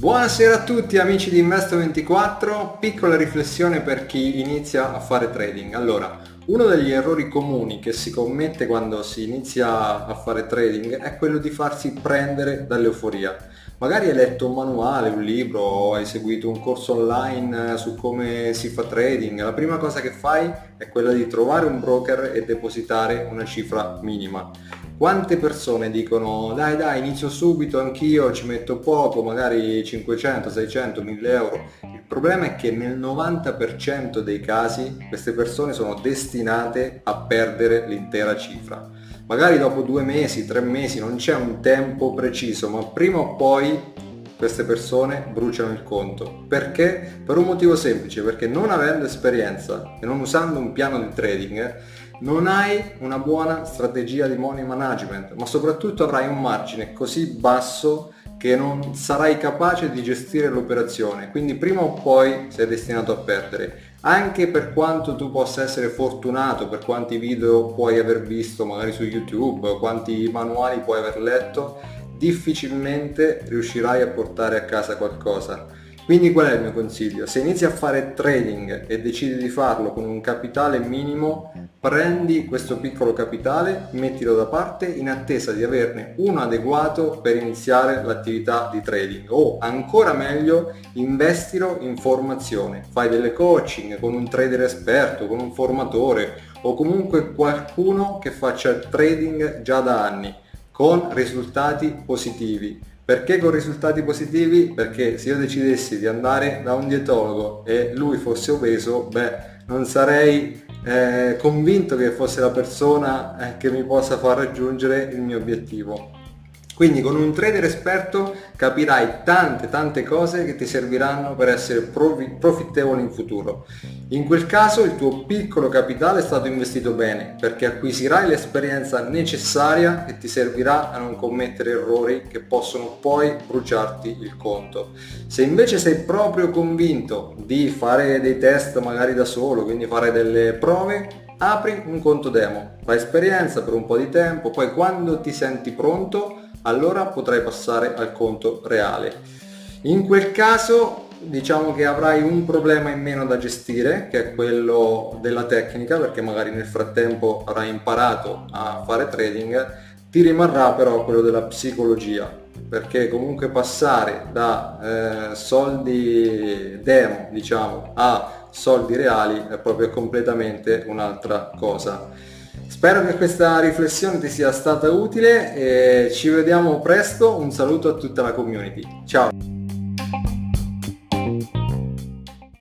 Buonasera a tutti amici di Investo24, piccola riflessione per chi inizia a fare trading. Allora, uno degli errori comuni che si commette quando si inizia a fare trading è quello di farsi prendere dall'euforia. Magari hai letto un manuale, un libro o hai seguito un corso online su come si fa trading. La prima cosa che fai è quella di trovare un broker e depositare una cifra minima. Quante persone dicono dai dai inizio subito anch'io, ci metto poco, magari 500, 600, 1000 euro. Il problema è che nel 90% dei casi queste persone sono destinate a perdere l'intera cifra. Magari dopo due mesi, tre mesi, non c'è un tempo preciso, ma prima o poi queste persone bruciano il conto. Perché? Per un motivo semplice, perché non avendo esperienza e non usando un piano di trading, non hai una buona strategia di money management, ma soprattutto avrai un margine così basso che non sarai capace di gestire l'operazione, quindi prima o poi sei destinato a perdere. Anche per quanto tu possa essere fortunato, per quanti video puoi aver visto magari su YouTube, quanti manuali puoi aver letto, difficilmente riuscirai a portare a casa qualcosa quindi qual è il mio consiglio? Se inizi a fare trading e decidi di farlo con un capitale minimo, prendi questo piccolo capitale, mettilo da parte in attesa di averne uno adeguato per iniziare l'attività di trading o ancora meglio investilo in formazione. Fai delle coaching con un trader esperto, con un formatore o comunque qualcuno che faccia trading già da anni con risultati positivi perché con risultati positivi? Perché se io decidessi di andare da un dietologo e lui fosse obeso, beh, non sarei eh, convinto che fosse la persona eh, che mi possa far raggiungere il mio obiettivo. Quindi con un trader esperto capirai tante tante cose che ti serviranno per essere profittevole in futuro. In quel caso il tuo piccolo capitale è stato investito bene perché acquisirai l'esperienza necessaria che ti servirà a non commettere errori che possono poi bruciarti il conto. Se invece sei proprio convinto di fare dei test magari da solo, quindi fare delle prove, apri un conto demo, fai esperienza per un po' di tempo, poi quando ti senti pronto allora potrai passare al conto reale. In quel caso diciamo che avrai un problema in meno da gestire, che è quello della tecnica, perché magari nel frattempo avrai imparato a fare trading, ti rimarrà però quello della psicologia, perché comunque passare da eh, soldi demo, diciamo, a soldi reali è proprio completamente un'altra cosa. Spero che questa riflessione ti sia stata utile e ci vediamo presto. Un saluto a tutta la community. Ciao!